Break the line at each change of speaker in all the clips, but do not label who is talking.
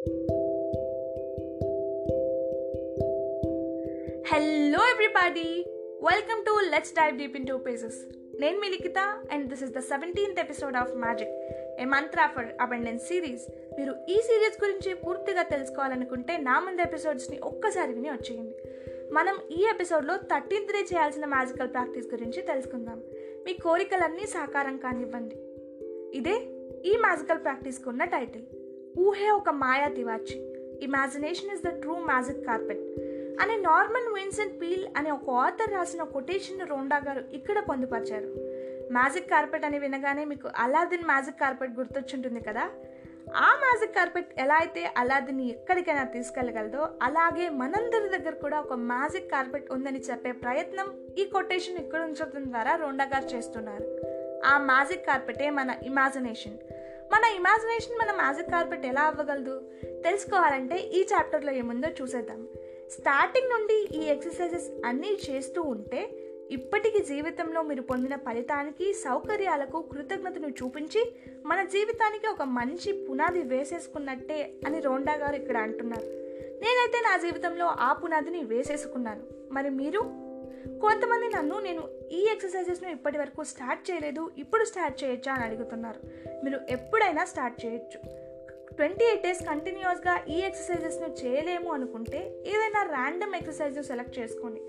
Hello everybody welcome to let's dive deep into pages నేను మీ Likhita and this is the seventeenth episode of magic a mantra for abundance series మీరు ఈ series గురించి పూర్తిగా తెలుసుకోవాలనుకుంటే నా ముందు ఎపిసోడ్స్ని ఒక్కసారి విని వచ్చేయండి. మనం ఈ ఎపిసోడ్లో థర్టీన్త్ డే చేయాల్సిన మ్యాజికల్ ప్రాక్టీస్ గురించి తెలుసుకుందాం. మీ కోరికలన్నీ సాకారం కానివ్వండి. ఇదే ఈ మ్యాజికల్ ప్రాక్టీస్కి ఉన్న టైటిల్ ఊహే ఒక మాయా తివాచి. Imagination is the true magic carpet అనే నార్మన్ విన్సెంట్ పీల్ అనే ఒక ఆథర్ రాసిన కొటేషన్ రోండా గారు ఇక్కడ పొందుపరిచారు. మ్యాజిక్ కార్పెట్ అని వినగానే మీకు అలాదిన్ మ్యాజిక్ కార్పెట్ గుర్తొచ్చుంటుంది కదా? ఆ మ్యాజిక్ కార్పెట్ ఎలా అయితే అలాదిని ఎక్కడికైనా తీసుకెళ్ళగలదో అలాగే మనందరి దగ్గర కూడా ఒక మ్యాజిక్ కార్పెట్ ఉందని చెప్పే ప్రయత్నం ఈ కొటేషన్ ఇక్కడ ఉంచడం ద్వారా రోండా గారు చేస్తున్నారు. ఆ మ్యాజిక్ కార్పెటే మన ఇమాజినేషన్ మన ఇమాజినేషన్ మన మ్యాజిక్ కార్పెట్ ఎలా అవ్వగలదు? తెలుసుకోవాలంటే ఈ చాప్టర్లో ఏముందో చూసేద్దాం. స్టార్టింగ్ నుండి ఈ ఎక్సర్సైజెస్ అన్నీ చేస్తూ ఉంటే ఇప్పటికీ జీవితంలో మీరు పొందిన ఫలితానికి సౌకర్యాలకు కృతజ్ఞతను చూపించి మన జీవితానికి ఒక మంచి పునాది వేసేసుకున్నట్టే అని రోండా గారు ఇక్కడ అంటున్నారు. నేనైతే నా జీవితంలో ఆ పునాదిని వేసేసుకున్నాను. మరి మీరు? కొంతమంది నన్ను నేను ఈ ఎక్సర్సైజెస్ను ఇప్పటి వరకు స్టార్ట్ చేయలేదు ఇప్పుడు స్టార్ట్ చేయొచ్చా అని అడుగుతున్నారు. మీరు ఎప్పుడైనా స్టార్ట్ చేయొచ్చు. ట్వంటీ ఎయిట్ డేస్ కంటిన్యూస్గా ఈ ఎక్సర్సైజెస్ను చేయలేము అనుకుంటే ఏదైనా ర్యాండమ్ ఎక్సర్సైజ్ సెలెక్ట్ చేసుకోండి.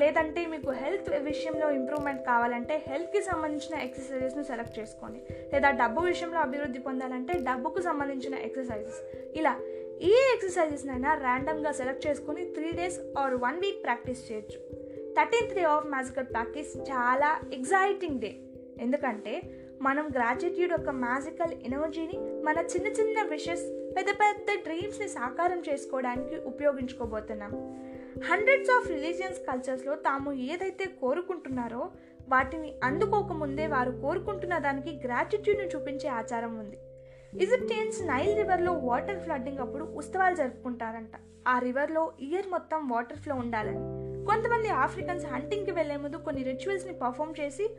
లేదంటే మీకు హెల్త్ విషయంలో ఇంప్రూవ్మెంట్ కావాలంటే హెల్త్కి సంబంధించిన ఎక్సర్సైజెస్ను సెలెక్ట్ చేసుకోండి. లేదా డబ్బు విషయంలో అభివృద్ధి పొందాలంటే డబ్బుకు సంబంధించిన ఎక్సర్సైజెస్. ఇలా ఏ ఎక్సర్సైజెస్నైనా ర్యాండమ్గా సెలెక్ట్ చేసుకొని three days or one week practice చేయొచ్చు. Thirteenth day of magical practice చాలా ఎగ్జైటింగ్ డే. ఎందుకంటే మనం గ్రాటిట్యూడ్ యొక్క మ్యాజికల్ ఎనర్జీని మన చిన్న చిన్న విషెస్ పెద్ద పెద్ద డ్రీమ్స్ని సాకారం చేసుకోవడానికి ఉపయోగించుకోబోతున్నాం. హండ్రెడ్స్ ఆఫ్ రిలీజియన్స్ కల్చర్స్లో తాము ఏదైతే కోరుకుంటున్నారో వాటిని అందుకోకముందే వారు కోరుకుంటున్న దానికి గ్రాటిట్యూడ్ని చూపించే ఆచారం ఉంది. ఈజిప్టియన్స్ నైల్ రివర్లో వాటర్ ఫ్లడ్డింగ్ అప్పుడు ఉత్సవాలు జరుపుకుంటారంట. ఆ రివర్లో ఇయర్ మొత్తం వాటర్ ఫ్లో ఉండాలని. కొంతమంది ఆఫ్రికన్స్ హంటింగ్కి వెళ్ళే ముందు కొన్ని రిచువల్స్ని పర్ఫామ్ చేసి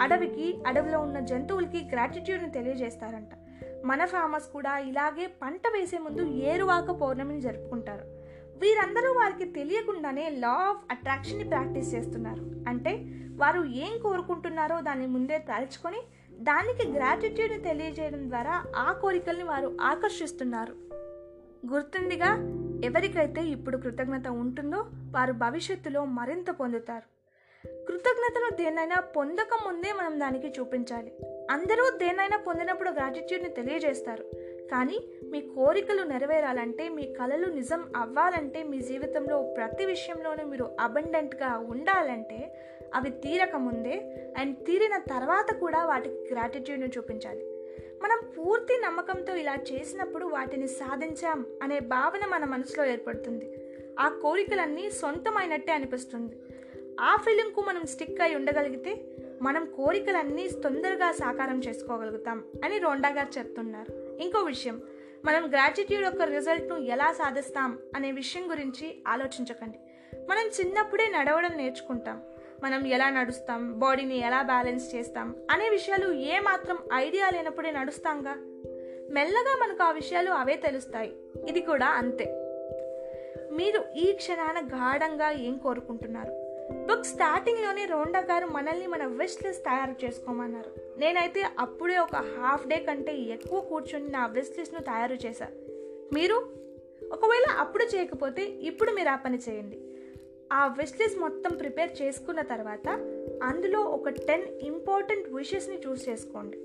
అడవికి అడవిలో ఉన్న జంతువులకి గ్రాటిట్యూడ్ని తెలియజేస్తారంట. మన ఫార్మర్స్ కూడా ఇలాగే పంట వేసే ముందు ఏరువాక పౌర్ణమిని జరుపుకుంటారు. వీరందరూ వారికి తెలియకుండానే లా ఆఫ్ అట్రాక్షన్ని ప్రాక్టీస్ చేస్తున్నారు. అంటే వారు ఏం కోరుకుంటున్నారో దాన్ని ముందే తలుచుకొని దానికి గ్రాటిట్యూడ్ని తెలియజేయడం ద్వారా ఆ కోరికల్ని వారు ఆకర్షిస్తున్నారు. గుర్తుందిగా ఎవరికైతే ఇప్పుడు కృతజ్ఞత ఉంటుందో వారు భవిష్యత్తులో మరింత పొందుతారు. కృతజ్ఞతను దేన్నైనా పొందక ముందే మనం దానికి చూపించాలి. అందరూ దేన్నైనా పొందినప్పుడు గ్రాటిట్యూడ్ని తెలియజేస్తారు. కానీ మీ కోరికలు నెరవేరాలంటే మీ కళలు నిజం అవ్వాలంటే మీ జీవితంలో ప్రతి విషయంలోనూ మీరు అబండెంట్గా ఉండాలంటే అవి తీరక ముందే అండ్ తీరిన తర్వాత కూడా వాటికి గ్రాటిట్యూడ్ని చూపించాలి. మనం పూర్తి నమ్మకంతో ఇలా చేసినప్పుడు వాటిని సాధించాం అనే భావన మన మనసులో ఏర్పడుతుంది. ఆ కోరికలన్నీ సొంతమైనట్టే అనిపిస్తుంది. ఆ ఫీలింగ్కు మనం స్టిక్ అయి ఉండగలిగితే మనం కోరికలన్నీ తొందరగా సాకారం చేసుకోగలుగుతాం అని రోండా గారు చెప్తున్నారు. ఇంకో విషయం మనం గ్రాటిట్యూడ్ యొక్క రిజల్ట్ను ఎలా సాధిస్తాం అనే విషయం గురించి ఆలోచించకండి. మనం చిన్నప్పుడే నడవడం నేర్చుకుంటాం. మనం ఎలా నడుస్తాం బాడీని ఎలా బ్యాలెన్స్ చేస్తాం అనే విషయాలు ఏమాత్రం ఐడియా లేనప్పుడే నడుస్తాంగా? మెల్లగా మనకు ఆ విషయాలు అవే తెలుస్తాయి. ఇది కూడా అంతే. మీరు ఈ క్షణాన గాఢంగా ఏం కోరుకుంటున్నారు? బుక్ స్టార్టింగ్లోనే రోండా గారు మనల్ని మన విష్ లిస్ట్ తయారు చేసుకోమన్నారు. నేనైతే అప్పుడే ఒక హాఫ్ డే కంటే ఎక్కువ కూర్చొని నా విష్ లిస్ట్ను తయారు చేశా. మీరు? ఒకవేళ అప్పుడు చేయకపోతే ఇప్పుడు మీరు ఆ పని చేయండి. ఆ విష్ లిస్ట్ మొత్తం ప్రిపేర్ చేసుకున్న తర్వాత అందులో ఒక టెన్ ఇంపార్టెంట్ విషెస్ని చూస్ చేసుకోండి.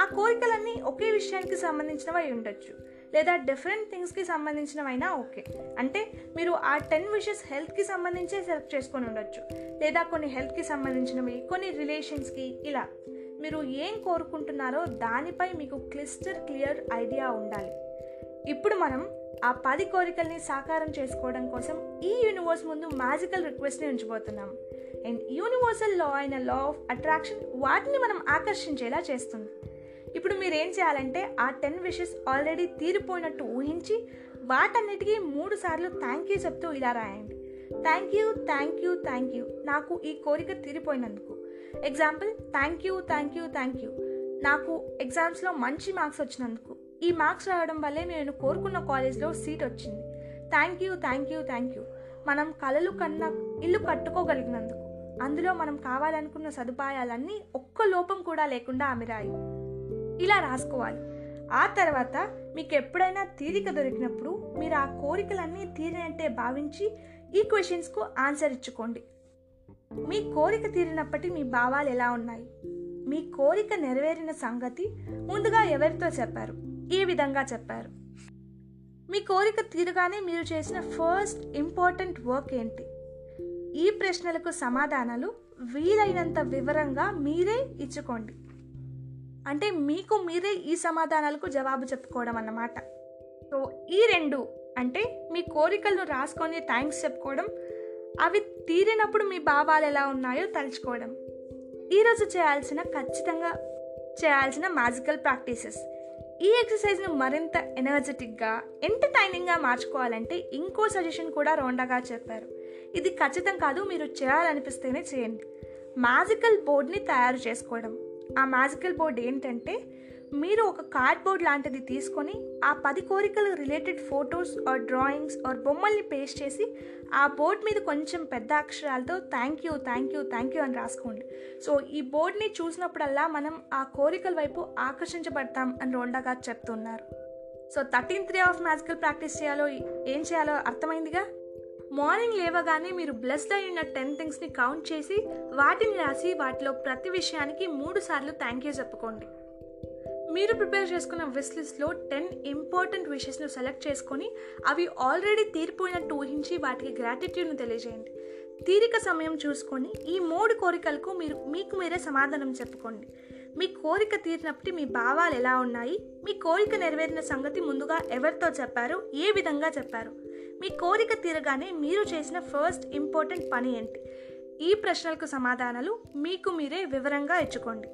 ఆ కోరికలన్నీ ఒకే విషయానికి సంబంధించినవి ఉండొచ్చు. లేదా డిఫరెంట్ థింగ్స్కి సంబంధించినవైనా ఓకే అంటే మీరు ఆ టెన్ విషెస్ హెల్త్కి సంబంధించే సెలెక్ట్ చేసుకొని ఉండొచ్చు. లేదా కొన్ని హెల్త్కి సంబంధించినవి కొన్ని రిలేషన్స్కి ఇలా. మీరు ఏం కోరుకుంటున్నారో దానిపై మీకు క్లిస్టర్ క్లియర్ ఐడియా ఉండాలి. ఇప్పుడు మనం ఆ పది కోరికల్ని సాకారం చేసుకోవడం కోసం ఈ యూనివర్స్ ముందు మ్యాజికల్ రిక్వెస్ట్ని ఉంచిపోతున్నాం అండ్ యూనివర్సల్ లా అయిన లా ఆఫ్ అట్రాక్షన్ వాటిని మనం ఆకర్షించేలా చేస్తుంది. ఇప్పుడు మీరు ఏం చేయాలంటే ఆ టెన్ విషెస్ ఆల్రెడీ తీరిపోయినట్టు ఊహించి వాటన్నిటికీ మూడు సార్లు థ్యాంక్ యూ చెప్తూ ఇలా రాయండి. Thank you thank you thank you నాకు ఈ కోరిక తీరిపోయినందుకు. Example thank you thank you thank you నాకు ఎగ్జామ్స్లో మంచి మార్క్స్ వచ్చినందుకు. ఈ మార్క్స్ రావడం వల్లే నేను కోరుకున్న కాలేజ్లో సీట్ వచ్చింది. Thank you thank you thank you మనం కలలు కన్నా ఇల్లు కట్టుకోగలిగినందుకు. అందులో మనం కావాలనుకున్న సదుపాయాలన్నీ ఒక్క లోపం కూడా లేకుండా అమిరాయి ఇలా రాసుకోవాలి. ఆ తర్వాత మీకు ఎప్పుడైనా తీరిక దొరికినప్పుడు మీరు ఆ కోరికలన్నీ తీరినట్టే భావించి ఈ క్వశ్చన్స్కు ఆన్సర్ ఇచ్చుకోండి. మీ కోరిక తీరినప్పటి మీ భావాలు ఎలా ఉన్నాయి? మీ కోరిక నెరవేరిన సంగతి ముందుగా ఎవరితో చెప్పారు? ఏ విధంగా చెప్పారు? మీ కోరిక తీరుగానే మీరు చేసిన ఫస్ట్ ఇంపార్టెంట్ వర్క్ ఏంటి? ఈ ప్రశ్నలకు సమాధానాలు వీలైనంత వివరంగా మీరే ఇచ్చుకోండి. అంటే మీకు మీరే ఈ సమాధానాలకు జవాబు చెప్పుకోవడం అన్నమాట. సో ఈ రెండు అంటే మీ కోరికలను రాసుకొని థ్యాంక్స్ చెప్పుకోవడం అవి తీరినప్పుడు మీ భావాలు ఎలా ఉన్నాయో తలుచుకోవడం. ఈరోజు చేయాల్సిన ఖచ్చితంగా చేయాల్సిన మ్యాజికల్ ప్రాక్టీసెస్ ఈ ఎక్సర్సైజ్ను మరింత ఎనర్జెటిక్గా ఎంటర్టైనింగ్గా మార్చుకోవాలంటే ఇంకో సజెషన్ కూడా రోండగా చెప్పారు. ఇది ఖచ్చితం కాదు మీరు చేయాలనిపిస్తేనే చేయండి. మ్యాజికల్ బోర్డ్ని తయారు చేసుకోవడం. ఆ మ్యాజికల్ బోర్డ్ ఏంటంటే మీరు ఒక కార్డ్బోర్డ్ లాంటిది తీసుకొని ఆ పది కోరికలు related photos or drawings or బొమ్మల్ని పేస్ట్ చేసి ఆ బోర్డ్ మీద కొంచెం పెద్ద అక్షరాలతో thank you thank you thank you అని రాసుకోండి. సో ఈ బోర్డ్ని చూసినప్పుడల్లా మనం ఆ కోరికల వైపు ఆకర్షించబడతాం అని రోండా గారు చెప్తున్నారు. So thirteenth day of magical practice చేయాలో ఏం చేయాలో అర్థమైందిగా? మార్నింగ్ లేవగానే మీరు బ్లెస్డ్ అయిన టెన్ థింగ్స్ని కౌంట్ చేసి వాటిని రాసి వాటిలో ప్రతి విషయానికి మూడు సార్లు థ్యాంక్ యూ చెప్పుకోండి. మీరు ప్రిపేర్ చేసుకున్న విష్ లిస్ట్లో టెన్ ఇంపార్టెంట్ విషెస్ను సెలెక్ట్ చేసుకొని అవి ఆల్రెడీ తీరిపోయినట్టు ఊహించి వాటికి గ్రాటిట్యూడ్ను తెలియజేయండి. తీరిక సమయం చూసుకొని ఈ మూడు కోరికలకు మీరు మీకు మీరే సమాధానం చెప్పుకోండి. మీ కోరిక తీరినప్పటి మీ భావాలు ఎలా ఉన్నాయి? మీ కోరిక నెరవేరిన సంగతి ముందుగా ఎవరితో చెప్పారు? ఏ విధంగా చెప్పారు? మీ కోరిక తీరగానే మీరు చేసిన ఫస్ట్ ఇంపార్టెంట్ పని ఏంటి? ఈ ప్రశ్నలకు సమాధానాలు మీకు మీరే వివరంగా ఇచ్చుకోండి.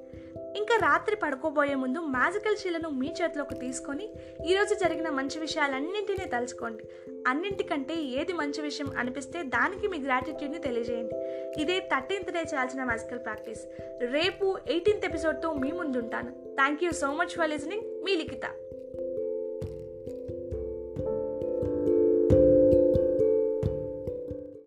ఇంకా రాత్రి పడుకోబోయే ముందు మ్యాజికల్ శీలను మీ చేతిలోకి తీసుకొని ఈరోజు జరిగిన మంచి విషయాలన్నింటినీ తలుచుకోండి. అన్నింటికంటే ఏది మంచి విషయం అనిపిస్తే దానికి మీ గ్రాటిట్యూడ్ని తెలియజేయండి. ఇదే థర్టీన్త్ డే చేయాల్సిన మ్యాజికల్ ప్రాక్టీస్ రేపు ఎయిటీన్త్ ఎపిసోడ్తో మీ ముందుంటాను. Thank you so much for listening me Likhita.